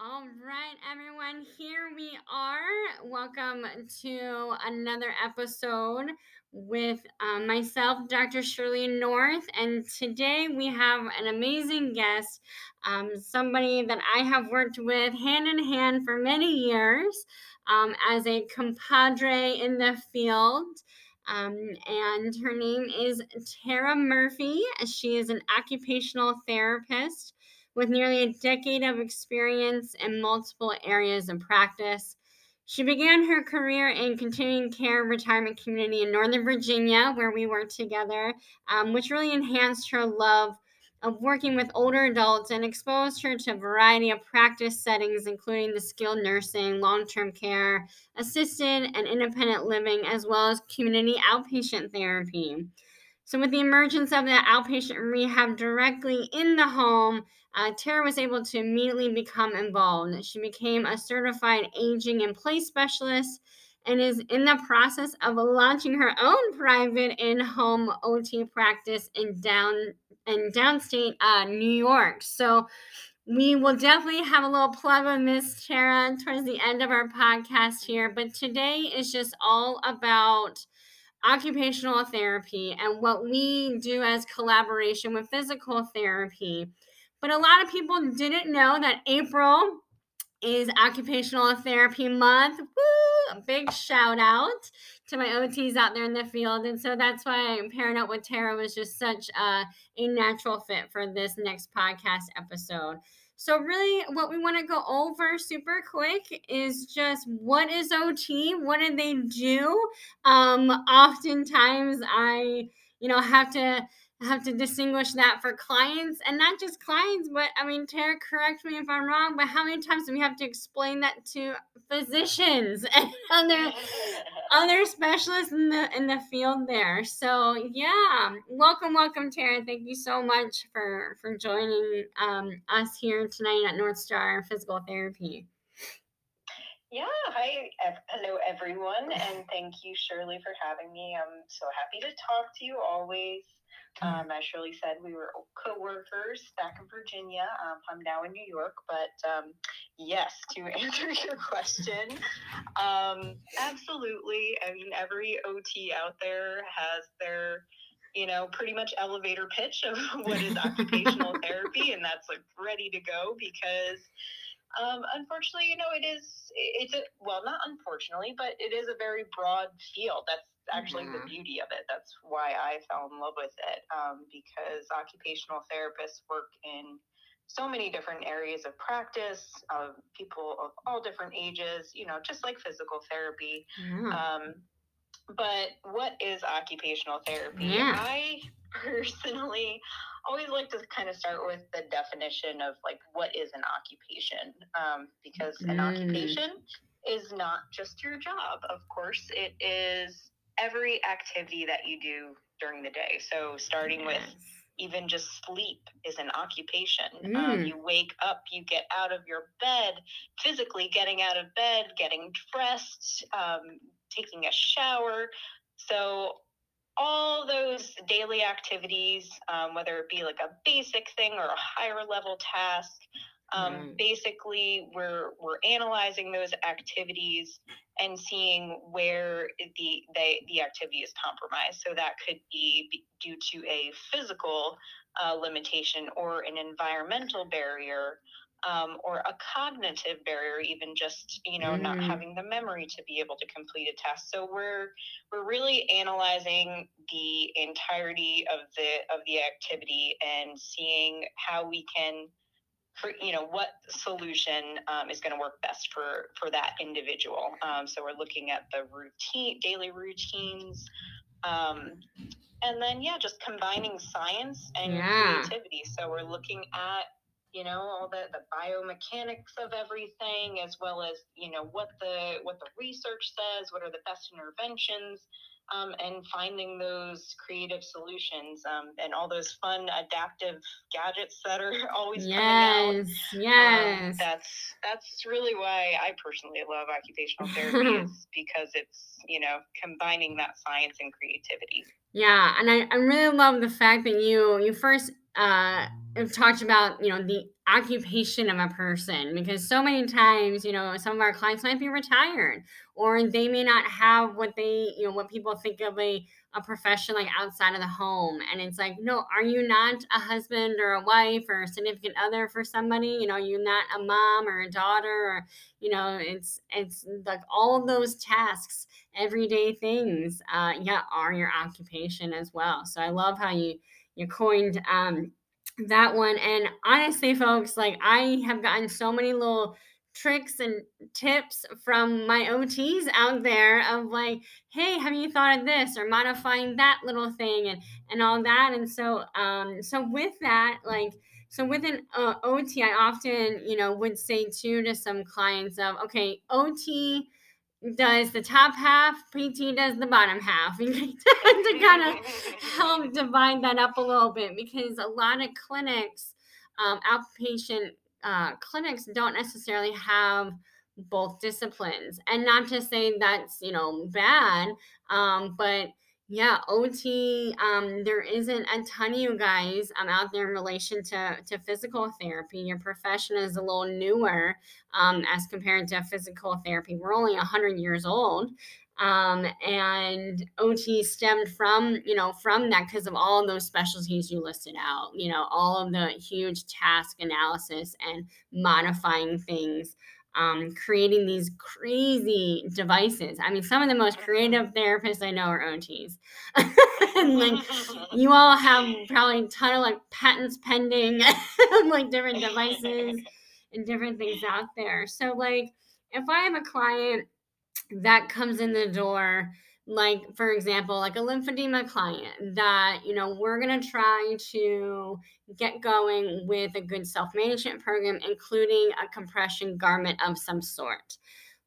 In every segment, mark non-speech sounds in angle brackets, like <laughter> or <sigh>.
All right, everyone, here we are. Welcome to another episode with um, myself, Dr. Shirley North. And today we have an amazing guest, um, somebody that I have worked with hand in hand for many years um, as a compadre in the field. Um, and her name is Tara Murphy. She is an occupational therapist with nearly a decade of experience in multiple areas of practice. She began her career in continuing care retirement community in Northern Virginia, where we worked together, um, which really enhanced her love of working with older adults and exposed her to a variety of practice settings, including the skilled nursing, long term care, assisted and independent living, as well as community outpatient therapy. So, with the emergence of the outpatient rehab directly in the home, uh, Tara was able to immediately become involved. She became a certified aging in place specialist and is in the process of launching her own private in-home OT practice in down in downstate uh, New York. So we will definitely have a little plug on Miss Tara towards the end of our podcast here. But today is just all about occupational therapy and what we do as collaboration with physical therapy. But a lot of people didn't know that April is Occupational Therapy Month. Woo! A big shout out to my OTs out there in the field. And so that's why pairing up with Tara was just such a, a natural fit for this next podcast episode. So, really, what we want to go over super quick is just what is OT? What do they do? Um, oftentimes, I, you know, have to have to distinguish that for clients and not just clients, but I mean, Tara, correct me if I'm wrong, but how many times do we have to explain that to physicians <laughs> and other <laughs> other specialists in the in the field there? So yeah, welcome, welcome, Tara. Thank you so much for for joining um, us here tonight at North Star Physical Therapy. Yeah, hi, hello everyone, and thank you, Shirley, for having me. I'm so happy to talk to you always. Um, as Shirley said, we were co-workers back in Virginia. Um, I'm now in New York, but um, yes, to <laughs> answer your question, um, absolutely. I mean, every OT out there has their, you know, pretty much elevator pitch of <laughs> what is occupational <laughs> therapy, and that's like ready to go because. Um, unfortunately, you know, it is, it's a, well, not unfortunately, but it is a very broad field. That's actually mm-hmm. the beauty of it. That's why I fell in love with it um, because occupational therapists work in so many different areas of practice of people of all different ages, you know, just like physical therapy. Mm-hmm. Um, but what is occupational therapy? Yeah. I <laughs> personally always like to kind of start with the definition of like what is an occupation um, because mm. an occupation is not just your job of course it is every activity that you do during the day. So, starting yes. with even just sleep is an occupation. Um, mm. Um, you wake up, you get out of your bed, physically getting out of bed, getting dressed, um, taking a shower. So, all those daily activities, um, whether it be like a basic thing or a higher level task, um, mm. Basically, we're we're analyzing those activities and seeing where the the, the activity is compromised. So that could be due to a physical uh, limitation or an environmental barrier. Um, or a cognitive barrier, even just you know mm. not having the memory to be able to complete a test. So we're we're really analyzing the entirety of the of the activity and seeing how we can for you know what solution um, is going to work best for for that individual um, so we're looking at the routine daily routines um, and then yeah just combining science and yeah. creativity so we're looking at you know all the the biomechanics of everything as well as you know what the what the research says what are the best interventions um, and finding those creative solutions um, and all those fun adaptive gadgets that are <laughs> always yes, coming out. Yes, um, that's that's really why I personally love occupational <laughs> therapy is because it's you know combining that science and creativity. Yeah, and I, I really love the fact that you you first uh have talked about, you know, the occupation of a person because so many times, you know, some of our clients might be retired or they may not have what they, you know, what people think of a a profession like outside of the home. And it's like, no, are you not a husband or a wife or a significant other for somebody? You know, you're not a mom or a daughter or, you know, it's it's like all those tasks everyday things uh, yeah are your occupation as well so i love how you you coined um, that one. And honestly folks like i have gotten so many little tricks and tips from my ots out there of like hey have you thought of this or modifying that little thing and and all that? And so um so with that like so with an uh, ot i often you know would say too to some clients of okay ot does the top half, PT does the bottom half. <laughs> to kind of help <laughs> divide that up a little bit because a lot of clinics, um, outpatient uh, clinics, don't necessarily have both disciplines. And not to say that's, you know, bad, um, but yeah, OT, um, there isn't a ton of you guys um, out there in relation to, to physical therapy. Your profession is a little newer um, as compared to physical therapy. We're only 100 years old. Um, and OT stemmed from, you know, from that because of all of those specialties you listed out, you know, all of the huge task analysis and modifying things um, creating these crazy devices. I mean, some of the most creative therapists I know are OTs. <laughs> and like, <laughs> you all have probably a ton of like patents pending, <laughs> like different devices and different things out there. So, like, if I have a client that comes in the door like for example like a lymphedema client that you know we're going to try to get going with a good self-management program including a compression garment of some sort.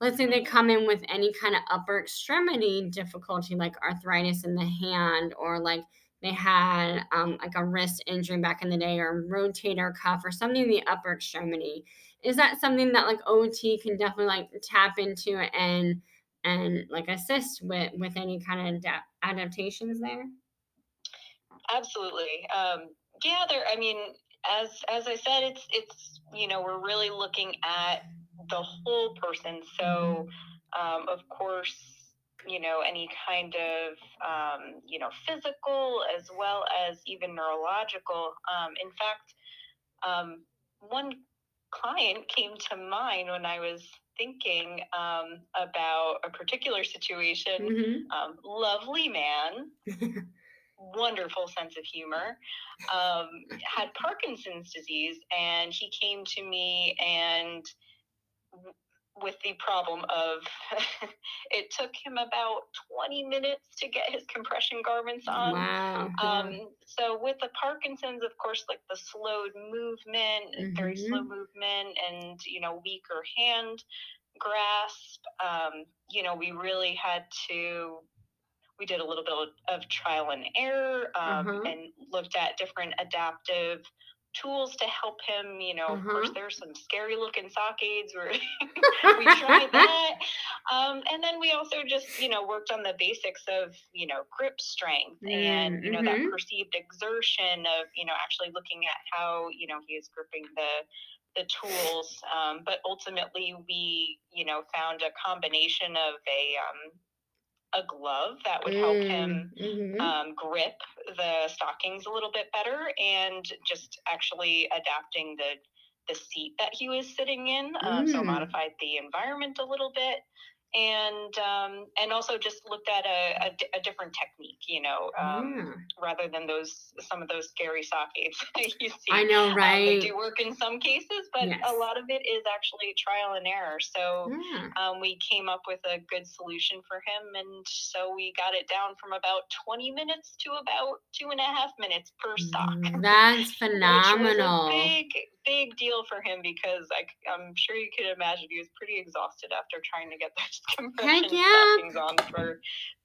Let's say they come in with any kind of upper extremity difficulty like arthritis in the hand or like they had um, like a wrist injury back in the day or rotator cuff or something in the upper extremity. Is that something that like ot can definitely like tap into and and like assist with with any kind of adaptations there? Absolutely. Um yeah there i mean as as i said it's it's you know we're really looking at the whole person. So um, of course you know any kind of um, you know physical as well as even neurological. Um, in fact um, one client <laughs> came to mind when i was thinking um, about a particular situation. Mm-hmm. Um, lovely man, <laughs> wonderful sense of humor, um, had Parkinson's disease, and he came to me and with the problem of <laughs> it took him about 20 minutes to get his compression garments on. Wow. Um, so with the Parkinson's, of course, like the slowed movement, mm-hmm. very slow movement, and you know weaker hand grasp. Um, you know, we really had to. We did a little bit of trial and error um, mm-hmm. and looked at different adaptive tools to help him. You know, mm-hmm. of course, there's some scary looking sock aids where <laughs> we tried <laughs> that. Um, and then we also just, you know, worked on the basics of, you know, grip strength mm-hmm. and, you know, that mm-hmm. perceived exertion of, you know, actually looking at how, you know, he is gripping the the tools. Um, but ultimately, we, you know, found a combination of a um, a glove that would help mm, him mm-hmm. um, grip the stockings a little bit better and just actually adapting the the seat that he was sitting in um, mm. so modified the environment a little bit and um, and also just looked at a, a, a different technique, you know, um, yeah. rather than those some of those scary sock aids <laughs> you see. I know, right? Um, they do work in some cases, but yes. a lot of it is actually trial and error. So yeah. um, we came up with a good solution for him, and so we got it down from about twenty minutes to about two and a half minutes per sock. That's <laughs> phenomenal. big big deal for him because I, I'm sure you could imagine he was pretty exhausted after trying to get <laughs> those compression yeah. stockings on for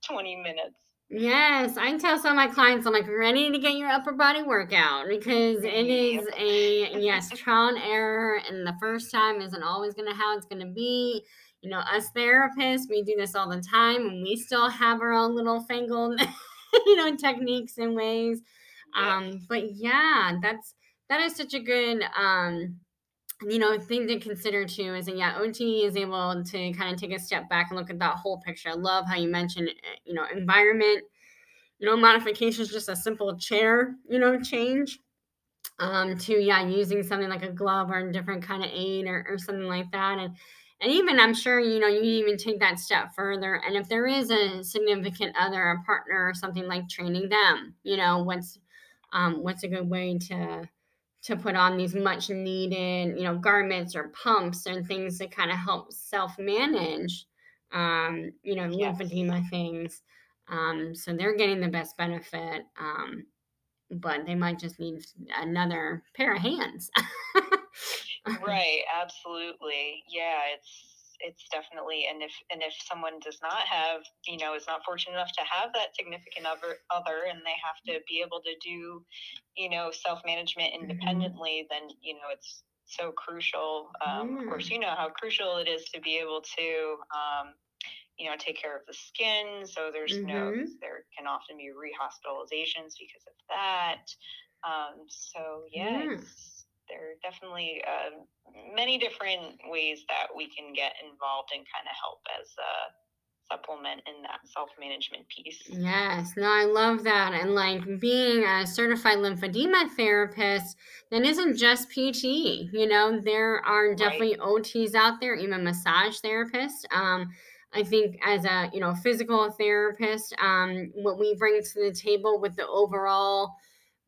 20 minutes. Yes, I tell some of my clients, I'm like, ready to get your upper body workout because it is a yes <laughs> trial and error, and the first time isn't always going to how it's going to be. You know, us therapists, we do this all the time, and we still have our own little fangled <laughs> you know, techniques and ways. Um, but yeah, that's that is such a good um you know thing to consider too is that yeah ot is able to kind of take a step back and look at that whole picture. I love how you mentioned eh, you know environment. You know modification is just a simple chair you know change. Um to yeah using something like a glove or a different kind of aid or, or something like that and and even i'm sure you know you even take that step further and if there is a significant other a partner or something like training them you know what's um what's a good way to to put on these much needed you know garments or pumps and things to kind of help self manage um you know yes. lymphedema things um so they're getting the best benefit um but they might just need another pair of hands. <laughs> right, absolutely. Yeah, it's it's definitely and if and if someone does not have you know is not fortunate enough to have that significant other other and they have to be able to do you know self management mm-hmm. independently mm-hmm. then you know it's so crucial um, mm. of course you know how crucial it is to be able to um, you know, take care of the skin. So there's mm-hmm. no, there can often be rehospitalizations because of that. Um, so yeah, mm. There are definitely uh, many different ways that we can get involved and kind of help as a supplement in that self-management piece. Yes, no, I love that. And like being a certified lymphedema therapist, that isn't just PT. You know, there are definitely right. OTs out there, even massage therapists. Um, I think as a you know physical therapist, um, what we bring to the table with the overall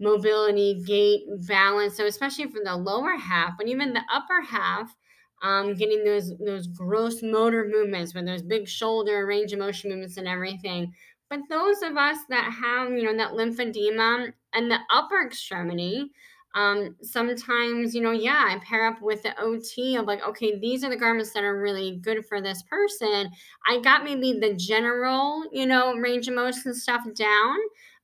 mobility, gait, balance. So especially for the lower half, but even the upper half, um, getting those those gross motor movements with those big shoulder range of motion movements and everything. But those of us that have you know that lymphedema and the upper extremity, um, sometimes, you know, yeah, I pair up with the OT of like, okay, these are the garments that are really good for this person. I got maybe the general, you know, range of motion stuff down.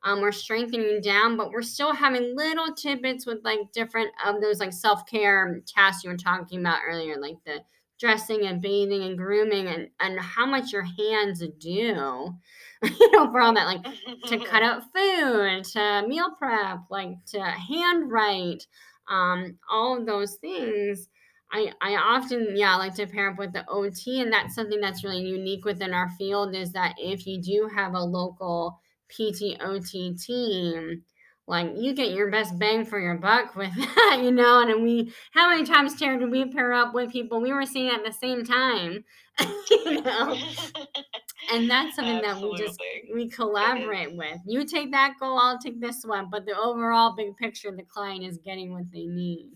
Um, we're strengthening down, but we're still having little tidbits with like different of those like self care tasks you were talking about earlier, like the dressing and bathing and grooming and, and how much your hands do <laughs> you know for all that like to cut <laughs> up food to meal prep like to handwrite um all of those things. I, I often yeah like to pair up with the ot and that's something that's really unique within our field is that if you do have a local pt ot team like you get your best bang for your buck with <laughs> that, you know. And we, how many times, Tara, did we pair up with people we were seeing at the same time, <laughs> you know? and that's <laughs> something Absolutely. that we just we mm-hmm. collaborate with. You take that goal, I'll take this one, but the overall big picture, the client is getting what they need.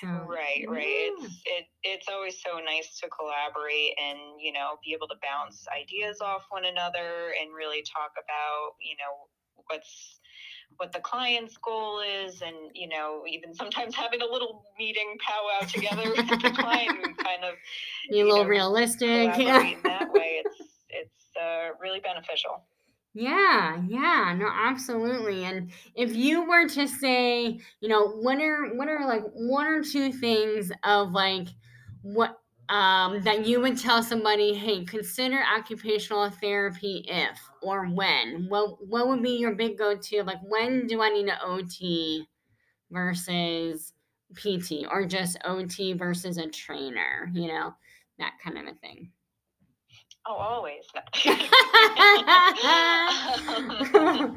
So, right, right. Yeah. It's it it's always so nice to collaborate and you know be able to bounce ideas off one another and really talk about you know what's what the client's goal is and you know even sometimes <laughs> having a little meeting powwow together with the client and <laughs> kind of be a little know, realistic <laughs> yeah that way it's it's uh, really beneficial yeah, yeah, no, absolutely. And if you were to say, you know, what are what are like one or two things of like what um, that you would tell somebody, hey, consider occupational therapy if or when? What what would be your big go to? Like when do I need an OT versus PT or just OT versus a trainer? You know, that kind of a thing. Oh, always. um, <laughs> <laughs>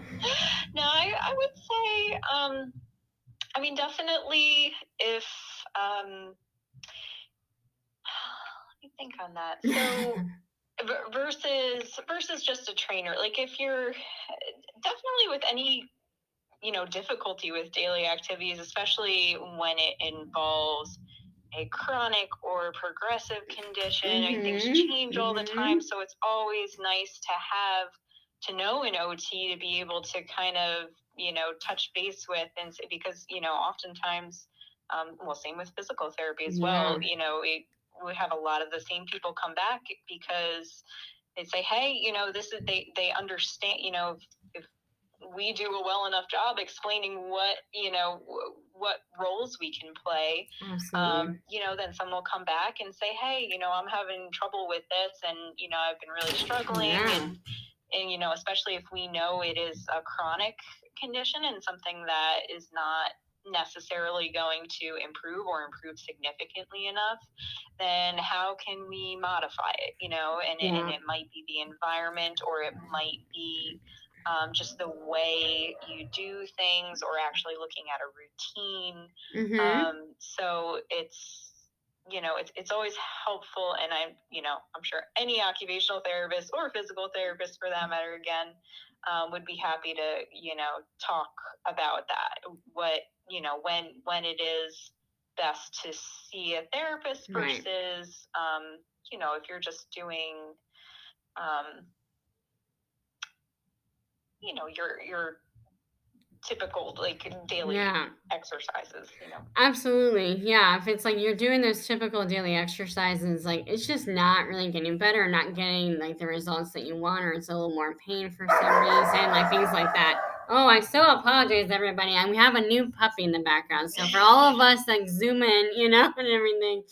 no, I, I would say, um, I mean, definitely if um, <sighs> let me think on that. So <laughs> versus versus just a trainer, like if you're definitely with any you know difficulty with daily activities, especially when it involves a chronic or progressive condition, mm-hmm. things change all the time. Mm-hmm. So it's always nice to have to know an OT to be able to kind of you know touch base with and say, because you know oftentimes um, well same with physical therapy as yeah. well you know it, we have a lot of the same people come back because they say, hey, you know, this is they they understand, you know, if we do a well enough job explaining what you know what roles we can play um, you know then someone will come back and say hey you know i'm having trouble with this and you know i've been really struggling yeah. and and you know, especially if we know it is a chronic condition and something that is not necessarily going to improve or improve significantly enough, then how can we modify it? You know, and, yeah. and it might be the environment or it might be um, just the way you do things or actually looking at a routine. Mm-hmm. Um, so it's you know it's, it's always helpful and i'm you know i'm sure any occupational therapist or physical therapist for that matter again um, would be happy to you know talk about that what you know when when it is best to see a therapist versus right. um, you know if you're just doing um, you know your your typical like daily yeah. exercises you know. Absolutely. Yeah if it's like you're doing those typical daily exercises like it's just not really getting better not getting like the results that you want or it's a little more pain for some reason like things like that. Oh i so apologize everybody. And we have a new puppy in the background. So for all of us like zoom in you know <laughs> and everything.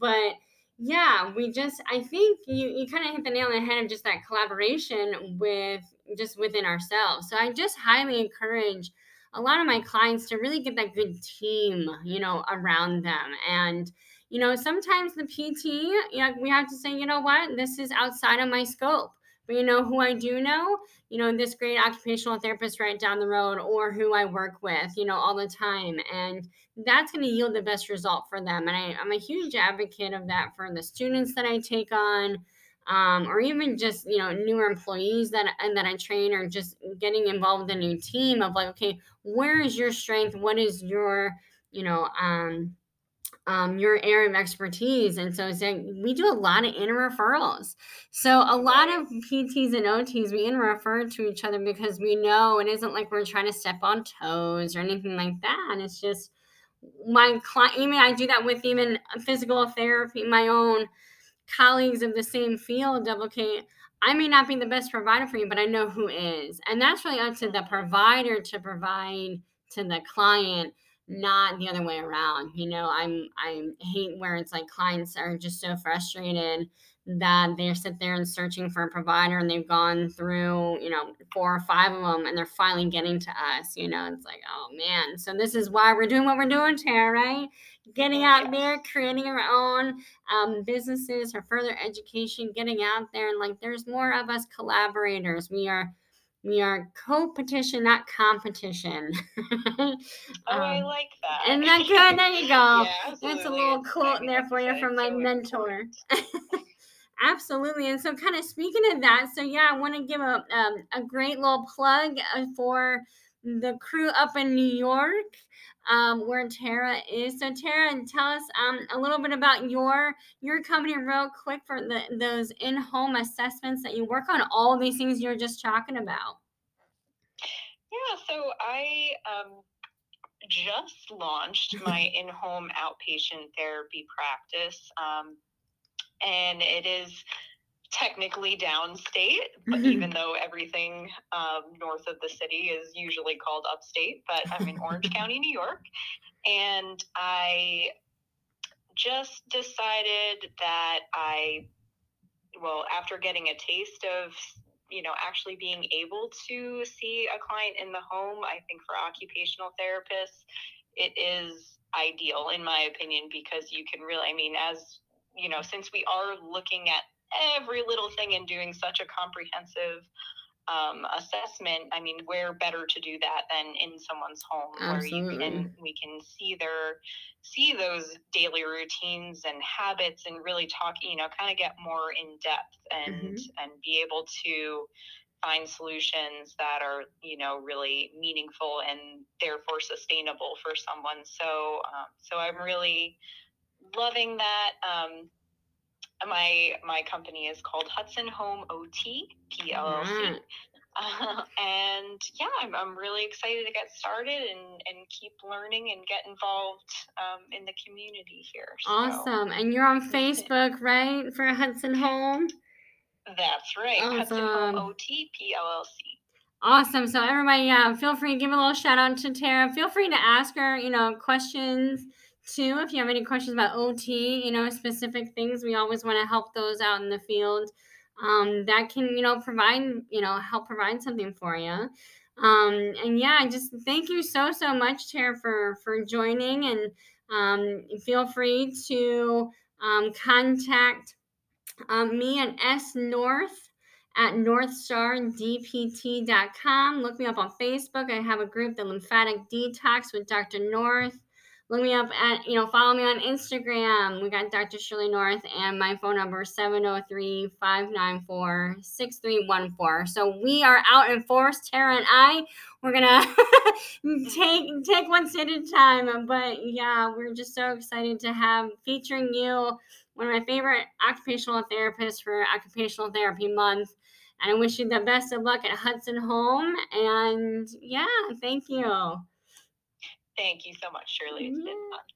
But yeah we just i think you you kind of hit the nail on the head of just that collaboration with just within ourselves. So I just highly encourage a lot of my clients to really get that good team, you know, around them. And, you know, sometimes the PT, you know, we have to say, you know what, this is outside of my scope. But you know who I do know? You know, this great occupational therapist right down the road or who I work with, you know, all the time. And that's going to yield the best result for them. And I, I'm a huge advocate of that for the students that I take on um, or even just you know newer employees that and that I train or just getting involved in a new team of like okay where is your strength? What is your you know um, um, your area of expertise? And so like we do a lot of inter referrals so a lot of PTs and OTs we inter refer to each other because we know it isn't like we're trying to step on toes or anything like that. It's just my client even I do that with even physical therapy my own colleagues of the same field of okay i may not be the best provider for you but i know who is. And that's really up to the provider to provide to the client not the other way around. You know i'm i hate where it's like clients are just so frustrated that they sit there and searching for a provider and they've gone through you know four or five of them and they're finally getting to us you know it's like oh man so this is why we're doing what we're doing Tara right getting out there creating our own um, businesses for further education getting out there and like there's more of us collaborators we are we are co-petition, not competition. <laughs> oh, um, I like that. And that <laughs> good? There you go. yeah, That's a little quote there for you from my mentor. <laughs> Absolutely. And so, kind of speaking of that, so yeah, I want to give a um, a great little plug uh, for the crew up in New York, um, where Tara is. So, Tara, tell us um, a little bit about your your company, real quick, for the, those in home assessments that you work on. All these things you're just talking about. Yeah. So I. Um just launched my <laughs> in-home outpatient therapy practice um, and it is technically downstate, but mm-hmm. even though everything um, north of the city is usually called upstate, but I'm in Orange <laughs> County, New York, and I just decided that I, well, after getting a taste of you know actually being able to see a client in the home i think for occupational therapists it is ideal in my opinion because you can really i mean as you know, since we are looking at every little thing and doing such a comprehensive um, assessment, I mean, where better to do that than in someone's home Absolutely. where you can we can see their see those daily routines and habits and really talk, you know, kind of get more in depth and mm-hmm. and be able to find solutions that are you know really meaningful and therefore sustainable for someone. So um, so I'm really loving that. Um, my my company is called Hudson Home OT PLLC. Mm-hmm. Uh, and yeah, I'm, I'm really excited to get started and, and keep learning and get involved um, in the community here. So. Awesome. And you're on Facebook, right, for Hudson Home? That's right. Awesome. Hudson Home OT PLLC. Awesome. So everybody, yeah, feel free to give a little shout out to Tara. Feel free to ask her, you know, questions too if you have any questions about ot you know specific things we always want to help those out in the field um, that can you know provide you know help provide something for you um, and yeah just thank you so so much Tara for for joining and um, feel free to um, contact um, me at S North at northstardpt.com. Look me up on Facebook. I have a group, The Lymphatic Detox with Dr. North. Look me up at, you know, follow me on Instagram. We got Dr. Shirley North and my phone number 703 594 6314. So we are out in force, Tara and I. We're gonna <laughs> take take one step at a time. But yeah, we're just so excited to have featuring you, one of my favorite occupational therapists for Occupational Therapy Month. And I wish you the best of luck at Hudson Home. And yeah, thank you. Thank you so much, Shirley. It's been mm-hmm. fun.